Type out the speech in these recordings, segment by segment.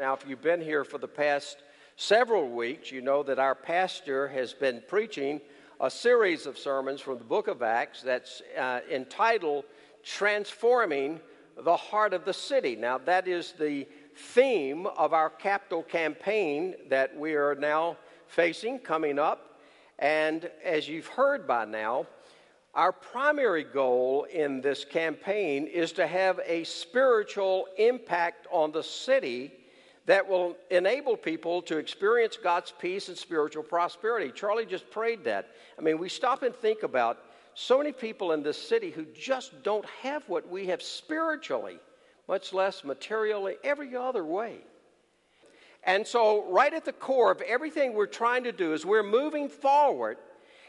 Now, if you've been here for the past several weeks, you know that our pastor has been preaching a series of sermons from the book of Acts that's uh, entitled Transforming the Heart of the City. Now, that is the theme of our capital campaign that we are now facing coming up. And as you've heard by now, our primary goal in this campaign is to have a spiritual impact on the city that will enable people to experience God's peace and spiritual prosperity. Charlie just prayed that. I mean, we stop and think about so many people in this city who just don't have what we have spiritually, much less materially, every other way. And so, right at the core of everything we're trying to do as we're moving forward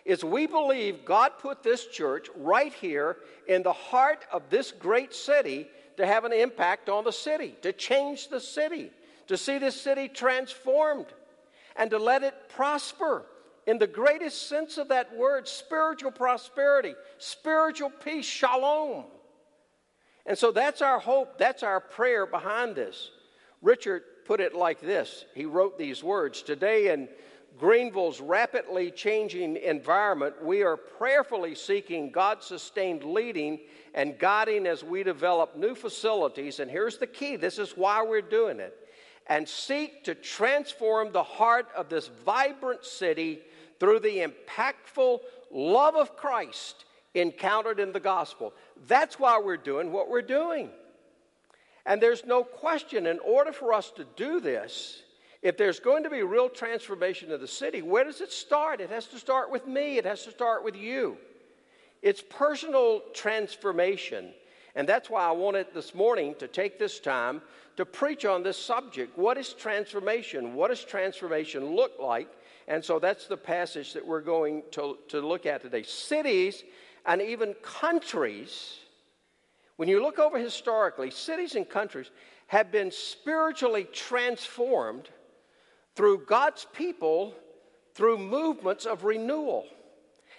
is we believe God put this church right here in the heart of this great city to have an impact on the city, to change the city to see this city transformed and to let it prosper in the greatest sense of that word spiritual prosperity, spiritual peace, shalom. And so that's our hope, that's our prayer behind this. Richard put it like this he wrote these words Today, in Greenville's rapidly changing environment, we are prayerfully seeking God sustained leading and guiding as we develop new facilities. And here's the key this is why we're doing it and seek to transform the heart of this vibrant city through the impactful love of Christ encountered in the gospel. That's why we're doing what we're doing. And there's no question, in order for us to do this, if there's going to be real transformation of the city, where does it start? It has to start with me, it has to start with you. It's personal transformation. And that's why I wanted this morning to take this time to preach on this subject. What is transformation? What does transformation look like? And so that's the passage that we're going to, to look at today. Cities and even countries, when you look over historically, cities and countries have been spiritually transformed through God's people through movements of renewal.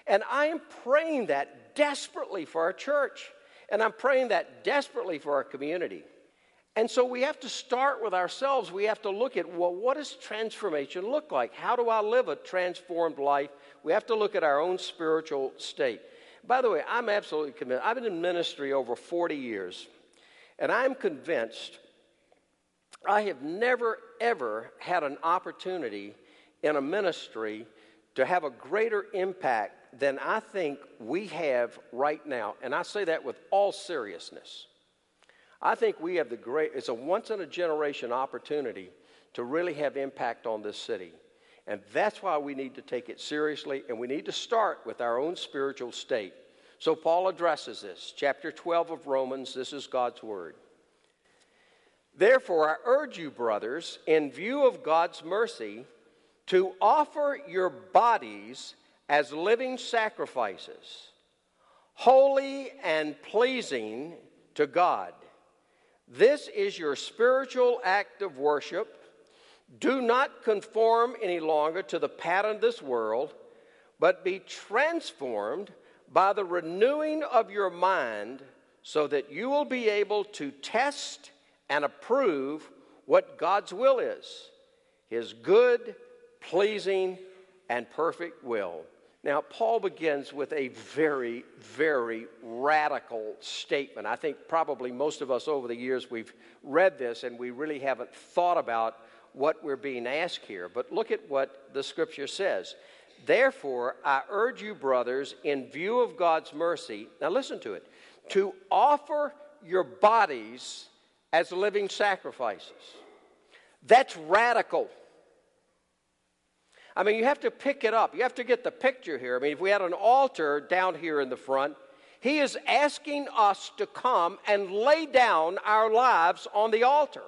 And I am praying that desperately for our church. And I'm praying that desperately for our community. And so we have to start with ourselves. We have to look at, well, what does transformation look like? How do I live a transformed life? We have to look at our own spiritual state. By the way, I'm absolutely convinced. I've been in ministry over 40 years, and I'm convinced I have never, ever had an opportunity in a ministry to have a greater impact than I think we have right now, and I say that with all seriousness, I think we have the great, it's a once in a generation opportunity to really have impact on this city. And that's why we need to take it seriously, and we need to start with our own spiritual state. So Paul addresses this. Chapter 12 of Romans, this is God's word. Therefore, I urge you, brothers, in view of God's mercy, to offer your bodies as living sacrifices, holy and pleasing to God. This is your spiritual act of worship. Do not conform any longer to the pattern of this world, but be transformed by the renewing of your mind so that you will be able to test and approve what God's will is His good, pleasing, and perfect will. Now, Paul begins with a very, very radical statement. I think probably most of us over the years we've read this and we really haven't thought about what we're being asked here. But look at what the scripture says. Therefore, I urge you, brothers, in view of God's mercy, now listen to it, to offer your bodies as living sacrifices. That's radical. I mean, you have to pick it up. You have to get the picture here. I mean, if we had an altar down here in the front, he is asking us to come and lay down our lives on the altar.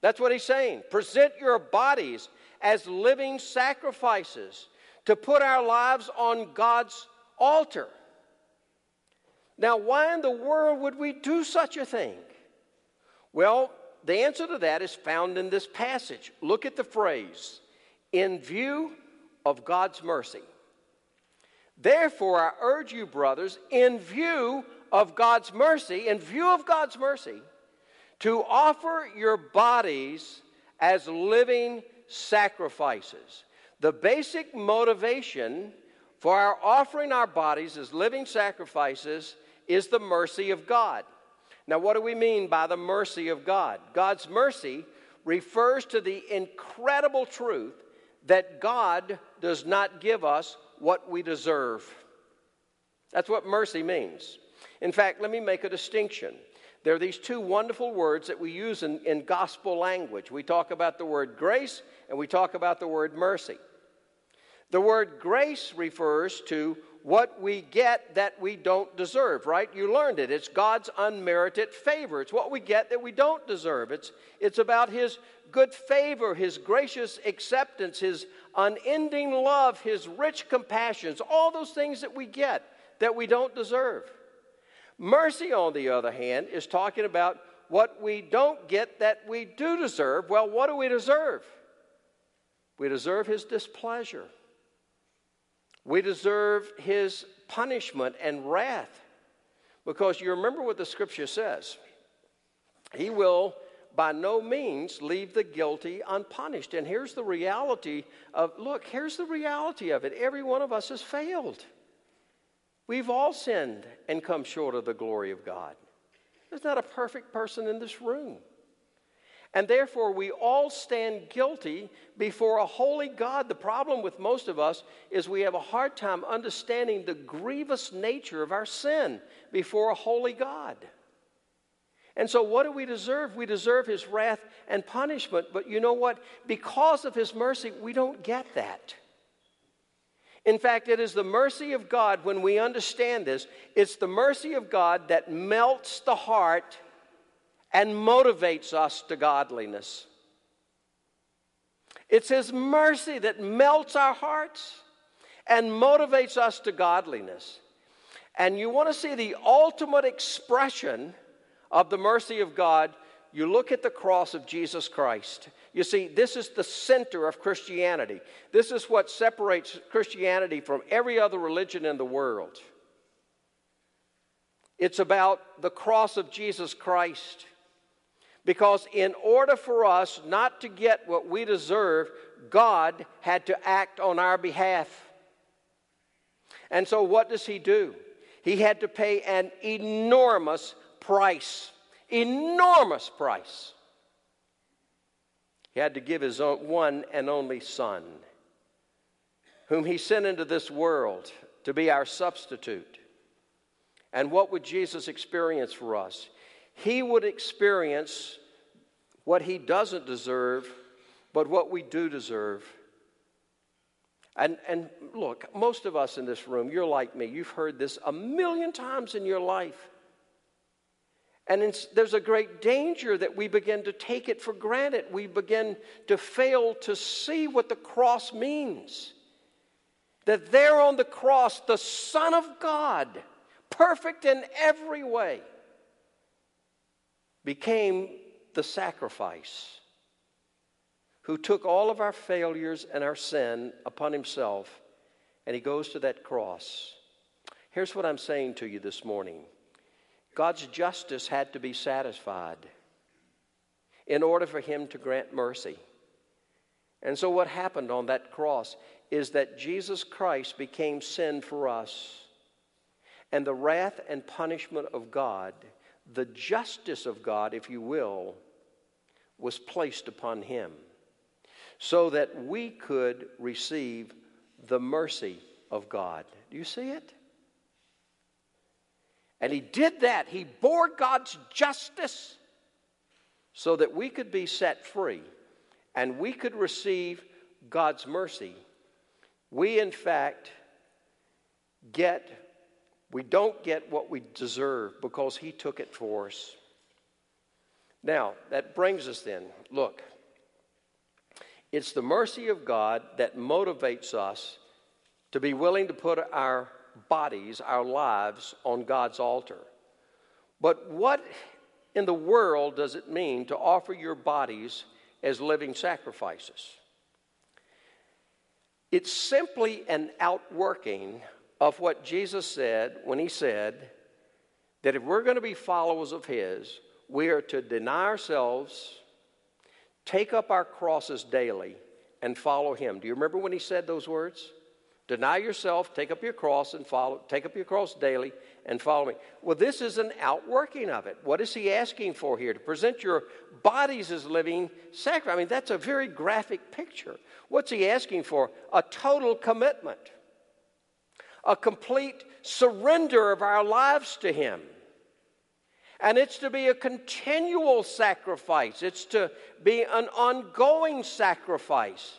That's what he's saying. Present your bodies as living sacrifices to put our lives on God's altar. Now, why in the world would we do such a thing? Well, the answer to that is found in this passage. Look at the phrase in view of God's mercy. Therefore, I urge you, brothers, in view of God's mercy, in view of God's mercy, to offer your bodies as living sacrifices. The basic motivation for our offering our bodies as living sacrifices is the mercy of God. Now, what do we mean by the mercy of God? God's mercy refers to the incredible truth that God does not give us what we deserve. That's what mercy means. In fact, let me make a distinction. There are these two wonderful words that we use in, in gospel language. We talk about the word grace and we talk about the word mercy. The word grace refers to what we get that we don't deserve, right? You learned it. It's God's unmerited favor. It's what we get that we don't deserve. It's, it's about His good favor, His gracious acceptance, His unending love, His rich compassions, all those things that we get that we don't deserve. Mercy, on the other hand, is talking about what we don't get that we do deserve. Well, what do we deserve? We deserve His displeasure. We deserve his punishment and wrath. Because you remember what the scripture says He will by no means leave the guilty unpunished. And here's the reality of look, here's the reality of it. Every one of us has failed. We've all sinned and come short of the glory of God. There's not a perfect person in this room. And therefore, we all stand guilty before a holy God. The problem with most of us is we have a hard time understanding the grievous nature of our sin before a holy God. And so, what do we deserve? We deserve His wrath and punishment. But you know what? Because of His mercy, we don't get that. In fact, it is the mercy of God when we understand this, it's the mercy of God that melts the heart and motivates us to godliness. It's His mercy that melts our hearts and motivates us to godliness. And you want to see the ultimate expression of the mercy of God, you look at the cross of Jesus Christ. You see, this is the center of Christianity. This is what separates Christianity from every other religion in the world. It's about the cross of Jesus Christ. Because in order for us not to get what we deserve, God had to act on our behalf. And so, what does He do? He had to pay an enormous price. Enormous price. He had to give His own, one and only Son, whom He sent into this world to be our substitute. And what would Jesus experience for us? He would experience what he doesn't deserve, but what we do deserve. And, and look, most of us in this room, you're like me. You've heard this a million times in your life. And there's a great danger that we begin to take it for granted. We begin to fail to see what the cross means. That there on the cross, the Son of God, perfect in every way, became the sacrifice, who took all of our failures and our sin upon himself, and he goes to that cross. Here's what I'm saying to you this morning God's justice had to be satisfied in order for him to grant mercy. And so, what happened on that cross is that Jesus Christ became sin for us, and the wrath and punishment of God the justice of God, if you will, was placed upon him so that we could receive the mercy of God. Do you see it? And he did that. He bore God's justice so that we could be set free and we could receive God's mercy. We, in fact, get we don't get what we deserve because He took it for us. Now, that brings us then, look, it's the mercy of God that motivates us to be willing to put our bodies, our lives on God's altar. But what in the world does it mean to offer your bodies as living sacrifices? It's simply an outworking of what Jesus said when he said that if we're going to be followers of his, we are to deny ourselves, take up our crosses daily and follow him. Do you remember when he said those words? Deny yourself, take up your cross and follow, take up your cross daily and follow me. Well, this is an outworking of it. What is he asking for here? To present your bodies as living sacrifice. I mean, that's a very graphic picture. What's he asking for? A total commitment, a complete surrender of our lives to him. And it's to be a continual sacrifice, it's to be an ongoing sacrifice.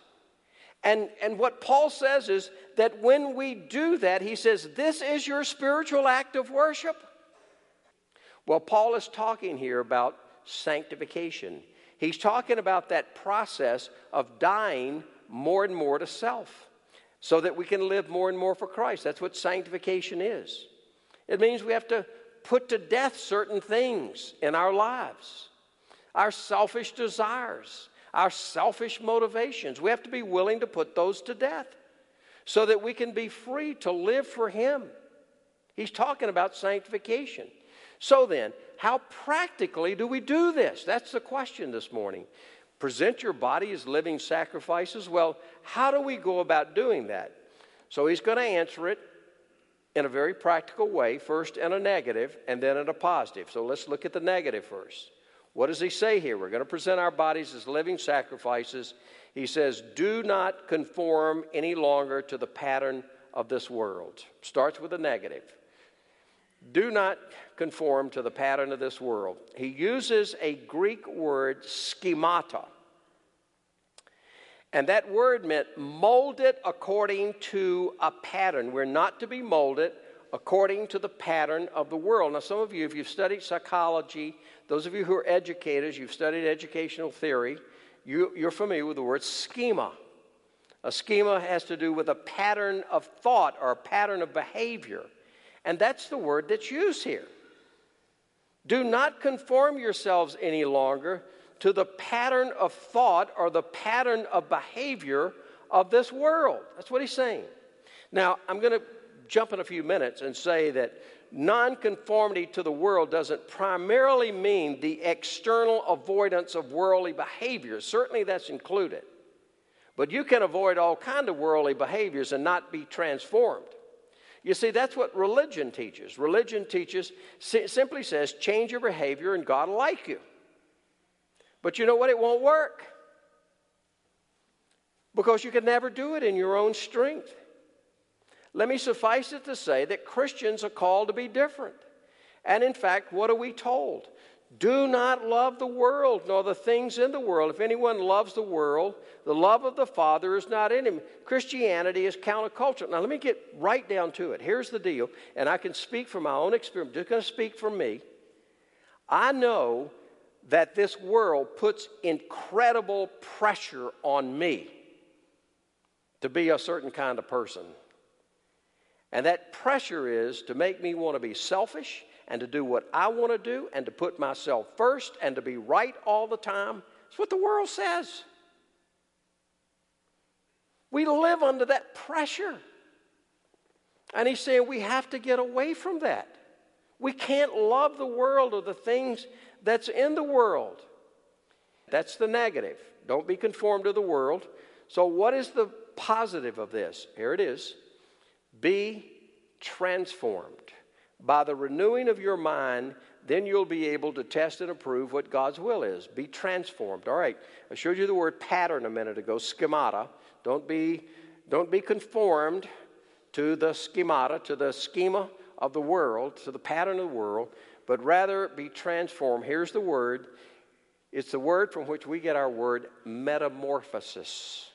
And, and what Paul says is that when we do that, he says, This is your spiritual act of worship. Well, Paul is talking here about sanctification. He's talking about that process of dying more and more to self so that we can live more and more for Christ. That's what sanctification is. It means we have to put to death certain things in our lives, our selfish desires, our selfish motivations. We have to be willing to put those to death so that we can be free to live for Him. He's talking about sanctification. So then, how practically do we do this? That's the question this morning. Present your body as living sacrifices. Well, how do we go about doing that? So he's going to answer it in a very practical way, first in a negative and then in a positive. So let's look at the negative first. What does he say here? We're going to present our bodies as living sacrifices. He says, Do not conform any longer to the pattern of this world. Starts with a negative. Do not conform to the pattern of this world. He uses a Greek word, schemata. And that word meant mold it according to a pattern. We're not to be molded according to the pattern of the world. Now, some of you, if you've studied psychology, those of you who are educators, you've studied educational theory, you, you're familiar with the word schema. A schema has to do with a pattern of thought or a pattern of behavior. And that's the word that's used here. Do not conform yourselves any longer to the pattern of thought or the pattern of behavior of this world. That's what he's saying. Now, I'm going to jump in a few minutes and say that nonconformity to the world doesn't primarily mean the external avoidance of worldly behaviors. Certainly that's included. But you can avoid all kind of worldly behaviors and not be transformed. You see, that's what religion teaches. Religion teaches, simply says, change your behavior and God will like you. But you know what? It won't work. Because you can never do it in your own strength. Let me suffice it to say that Christians are called to be different. And in fact, what are we told? Do not love the world nor the things in the world. If anyone loves the world, the love of the Father is not in him. Christianity is countercultural. Now, let me get right down to it. Here's the deal, and I can speak from my own experience. Just going to speak from me. I know that this world puts incredible pressure on me to be a certain kind of person. And that pressure is to make me want to be selfish and to do what I want to do and to put myself first and to be right all the time. It's what the world says. We live under that pressure. And he's saying we have to get away from that. We can't love the world or the things that's in the world. That's the negative. Don't be conformed to the world. So, what is the positive of this? Here it is be transformed by the renewing of your mind. Then you'll be able to test and approve what God's will is. Be transformed. All right, I showed you the word pattern a minute ago, schemata. Don't be, don't be conformed to the schemata, to the schema of the world, to the pattern of the world, but rather be transformed. Here's the word it's the word from which we get our word metamorphosis.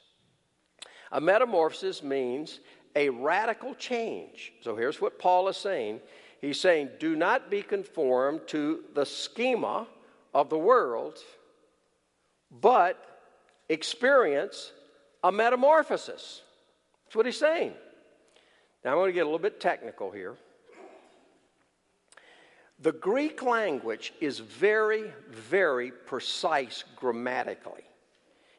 A metamorphosis means a radical change. So here's what Paul is saying He's saying, Do not be conformed to the schema of the world, but experience a metamorphosis. That's what he's saying. Now I'm going to get a little bit technical here. The Greek language is very, very precise grammatically.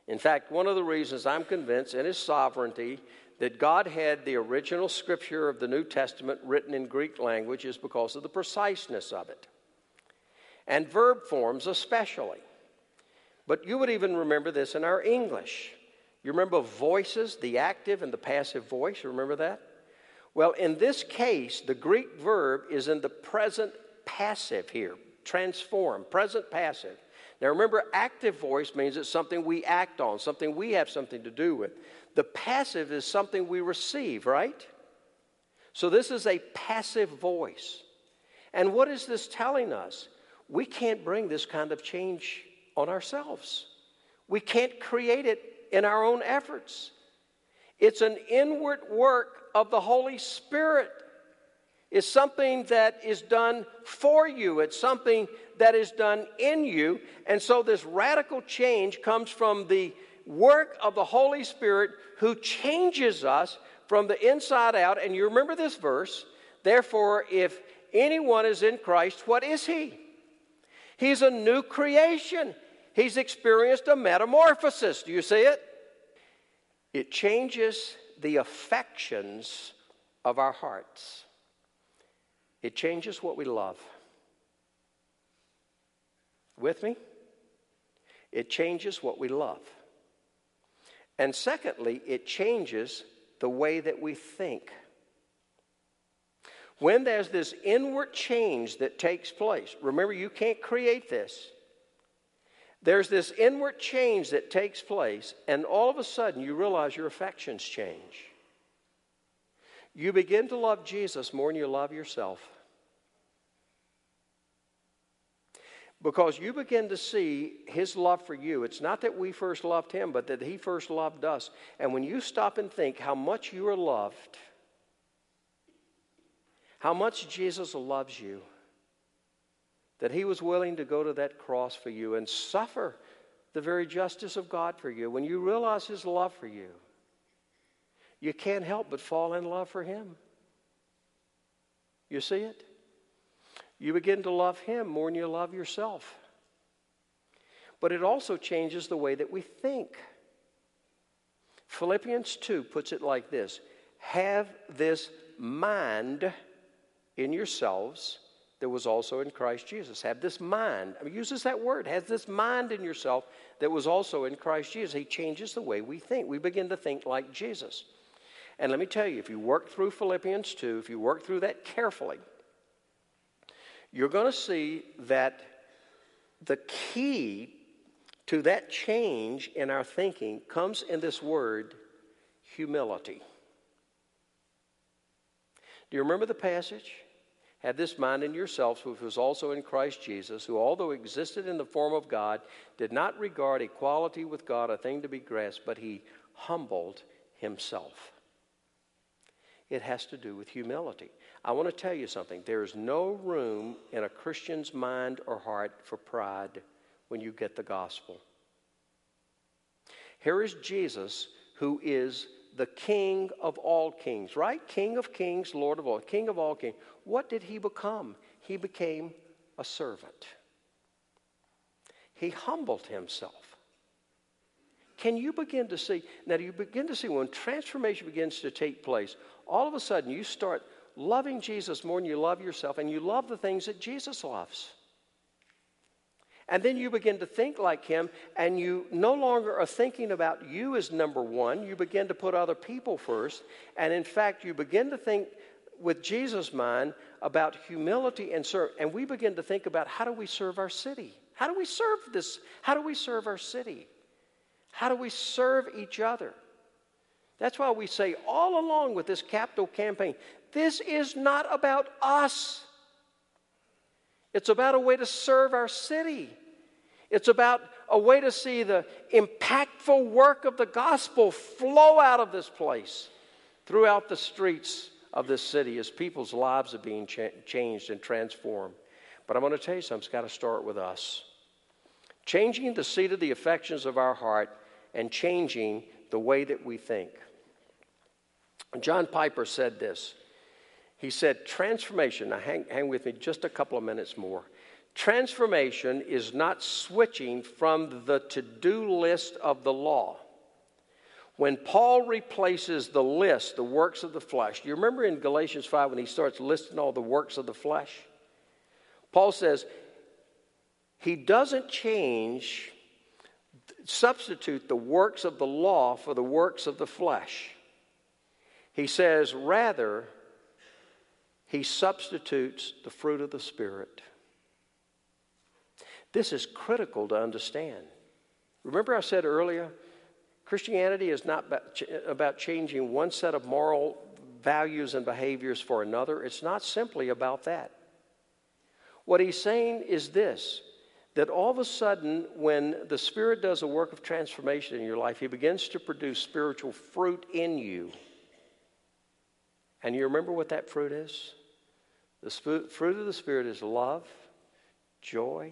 In fact, one of the reasons I'm convinced in his sovereignty that God had the original scripture of the New Testament written in Greek language is because of the preciseness of it. And verb forms, especially. But you would even remember this in our English. You remember voices, the active and the passive voice? Remember that? Well, in this case, the Greek verb is in the present passive here, transform, present passive. Now remember, active voice means it's something we act on, something we have something to do with. The passive is something we receive, right? So this is a passive voice. And what is this telling us? We can't bring this kind of change on ourselves. We can't create it in our own efforts. It's an inward work of the Holy Spirit. It's something that is done for you, it's something that is done in you. And so, this radical change comes from the work of the Holy Spirit who changes us from the inside out. And you remember this verse therefore, if anyone is in Christ, what is he? He's a new creation. He's experienced a metamorphosis. Do you see it? It changes the affections of our hearts, it changes what we love. With me? It changes what we love. And secondly, it changes the way that we think. When there's this inward change that takes place, remember, you can't create this. There's this inward change that takes place, and all of a sudden you realize your affections change. You begin to love Jesus more than you love yourself. Because you begin to see his love for you. It's not that we first loved him, but that he first loved us. And when you stop and think how much you are loved, how much Jesus loves you, that he was willing to go to that cross for you and suffer the very justice of God for you, when you realize his love for you, you can't help but fall in love for him. You see it? You begin to love him more than you love yourself. But it also changes the way that we think. Philippians 2 puts it like this Have this mind in yourselves that was also in Christ Jesus. Have this mind. I mean, uses that word. Has this mind in yourself that was also in Christ Jesus. He changes the way we think. We begin to think like Jesus. And let me tell you, if you work through Philippians 2, if you work through that carefully, you're going to see that the key to that change in our thinking comes in this word humility. Do you remember the passage? Have this mind in yourselves, which was also in Christ Jesus, who, although existed in the form of God, did not regard equality with God a thing to be grasped, but he humbled himself. It has to do with humility. I want to tell you something. There is no room in a Christian's mind or heart for pride when you get the gospel. Here is Jesus, who is the King of all kings, right? King of kings, Lord of all, King of all kings. What did he become? He became a servant. He humbled himself. Can you begin to see? Now, you begin to see when transformation begins to take place, all of a sudden you start loving Jesus more than you love yourself, and you love the things that Jesus loves. And then you begin to think like him, and you no longer are thinking about you as number one. You begin to put other people first. And in fact, you begin to think with Jesus' mind about humility and serve. And we begin to think about how do we serve our city? How do we serve this? How do we serve our city? How do we serve each other? That's why we say all along with this capital campaign this is not about us. It's about a way to serve our city. It's about a way to see the impactful work of the gospel flow out of this place throughout the streets of this city as people's lives are being cha- changed and transformed. But I'm going to tell you something, it's got to start with us. Changing the seat of the affections of our heart and changing the way that we think. John Piper said this he said, Transformation, now hang, hang with me just a couple of minutes more. Transformation is not switching from the to do list of the law. When Paul replaces the list, the works of the flesh, you remember in Galatians 5 when he starts listing all the works of the flesh? Paul says he doesn't change substitute the works of the law for the works of the flesh. He says, rather, he substitutes the fruit of the Spirit. This is critical to understand. Remember, I said earlier, Christianity is not about changing one set of moral values and behaviors for another. It's not simply about that. What he's saying is this that all of a sudden, when the Spirit does a work of transformation in your life, He begins to produce spiritual fruit in you. And you remember what that fruit is? The sp- fruit of the Spirit is love, joy,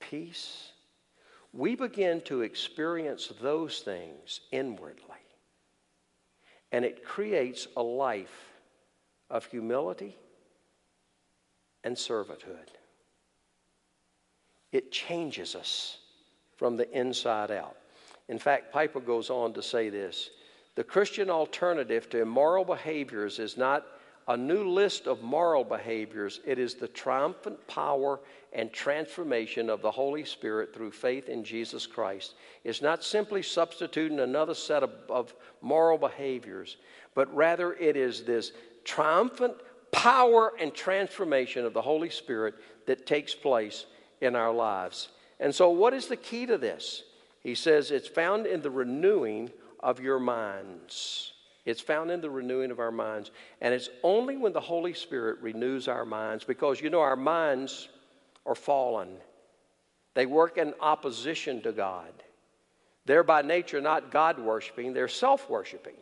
peace. We begin to experience those things inwardly. And it creates a life of humility and servanthood. It changes us from the inside out. In fact, Piper goes on to say this the Christian alternative to immoral behaviors is not a new list of moral behaviors, it is the triumphant power and transformation of the Holy Spirit through faith in Jesus Christ. It's not simply substituting another set of, of moral behaviors, but rather it is this triumphant power and transformation of the Holy Spirit that takes place in our lives. And so, what is the key to this? He says it's found in the renewing of your minds. It's found in the renewing of our minds. And it's only when the Holy Spirit renews our minds, because you know, our minds are fallen. They work in opposition to God. They're by nature not God worshiping, they're self worshiping.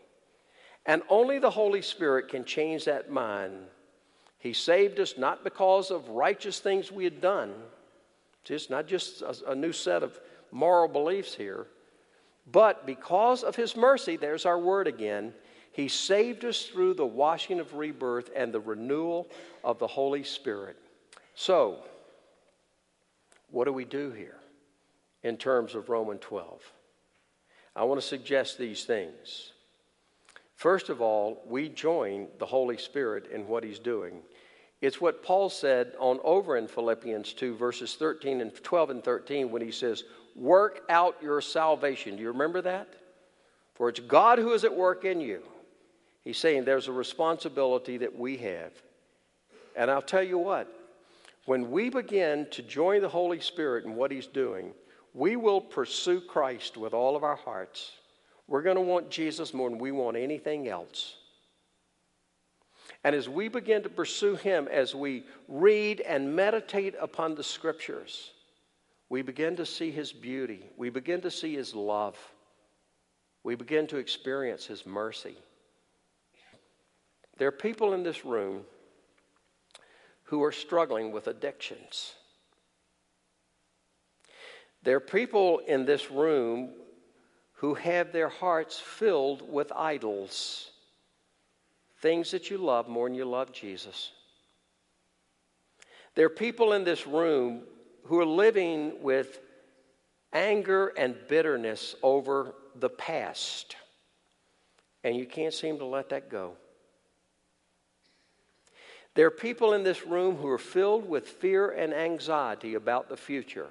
And only the Holy Spirit can change that mind. He saved us not because of righteous things we had done, it's not just a, a new set of moral beliefs here, but because of His mercy, there's our word again, He saved us through the washing of rebirth and the renewal of the Holy Spirit. So, what do we do here in terms of Romans 12? I want to suggest these things. First of all, we join the Holy Spirit in what He's doing. It's what Paul said on over in Philippians 2, verses 13 and 12 and 13, when he says, Work out your salvation. Do you remember that? For it's God who is at work in you. He's saying there's a responsibility that we have. And I'll tell you what, when we begin to join the Holy Spirit in what He's doing, we will pursue Christ with all of our hearts. We're going to want Jesus more than we want anything else. And as we begin to pursue Him, as we read and meditate upon the Scriptures, we begin to see His beauty. We begin to see His love. We begin to experience His mercy. There are people in this room who are struggling with addictions. There are people in this room who have their hearts filled with idols things that you love more than you love Jesus. There are people in this room who are living with anger and bitterness over the past, and you can't seem to let that go. There are people in this room who are filled with fear and anxiety about the future.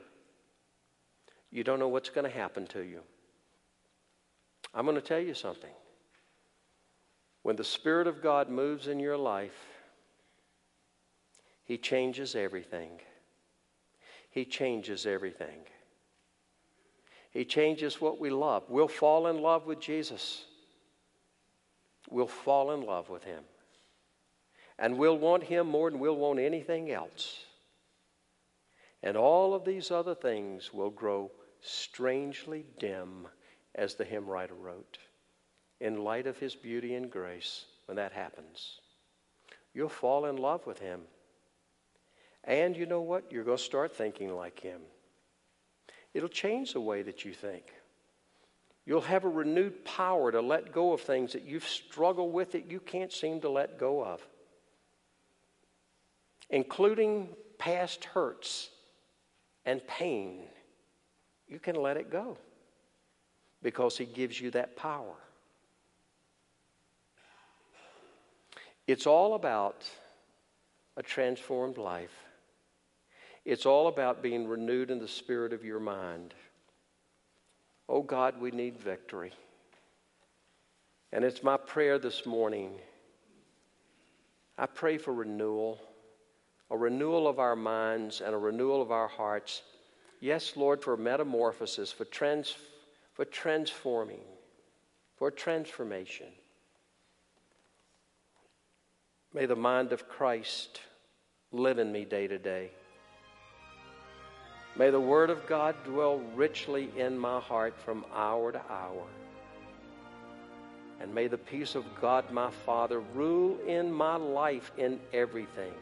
You don't know what's going to happen to you. I'm going to tell you something. When the Spirit of God moves in your life, He changes everything. He changes everything. He changes what we love. We'll fall in love with Jesus. We'll fall in love with Him. And we'll want Him more than we'll want anything else. And all of these other things will grow strangely dim, as the hymn writer wrote in light of His beauty and grace when that happens. You'll fall in love with Him. And you know what? You're going to start thinking like Him. It'll change the way that you think. You'll have a renewed power to let go of things that you've struggled with that you can't seem to let go of, including past hurts and pain. You can let it go because He gives you that power. It's all about a transformed life. It's all about being renewed in the spirit of your mind. Oh God, we need victory. And it's my prayer this morning. I pray for renewal, a renewal of our minds and a renewal of our hearts. Yes, Lord, for metamorphosis, for, trans, for transforming, for transformation. May the mind of Christ live in me day to day. May the Word of God dwell richly in my heart from hour to hour. And may the peace of God, my Father, rule in my life in everything.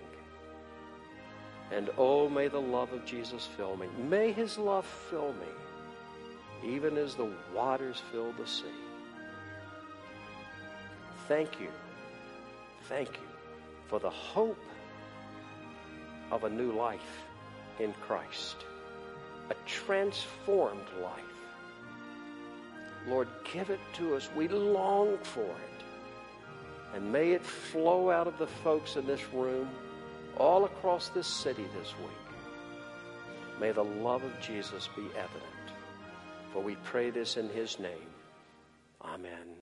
And oh, may the love of Jesus fill me. May His love fill me, even as the waters fill the sea. Thank you. Thank you for the hope of a new life in Christ, a transformed life. Lord, give it to us. We long for it. And may it flow out of the folks in this room, all across this city this week. May the love of Jesus be evident. For we pray this in his name. Amen.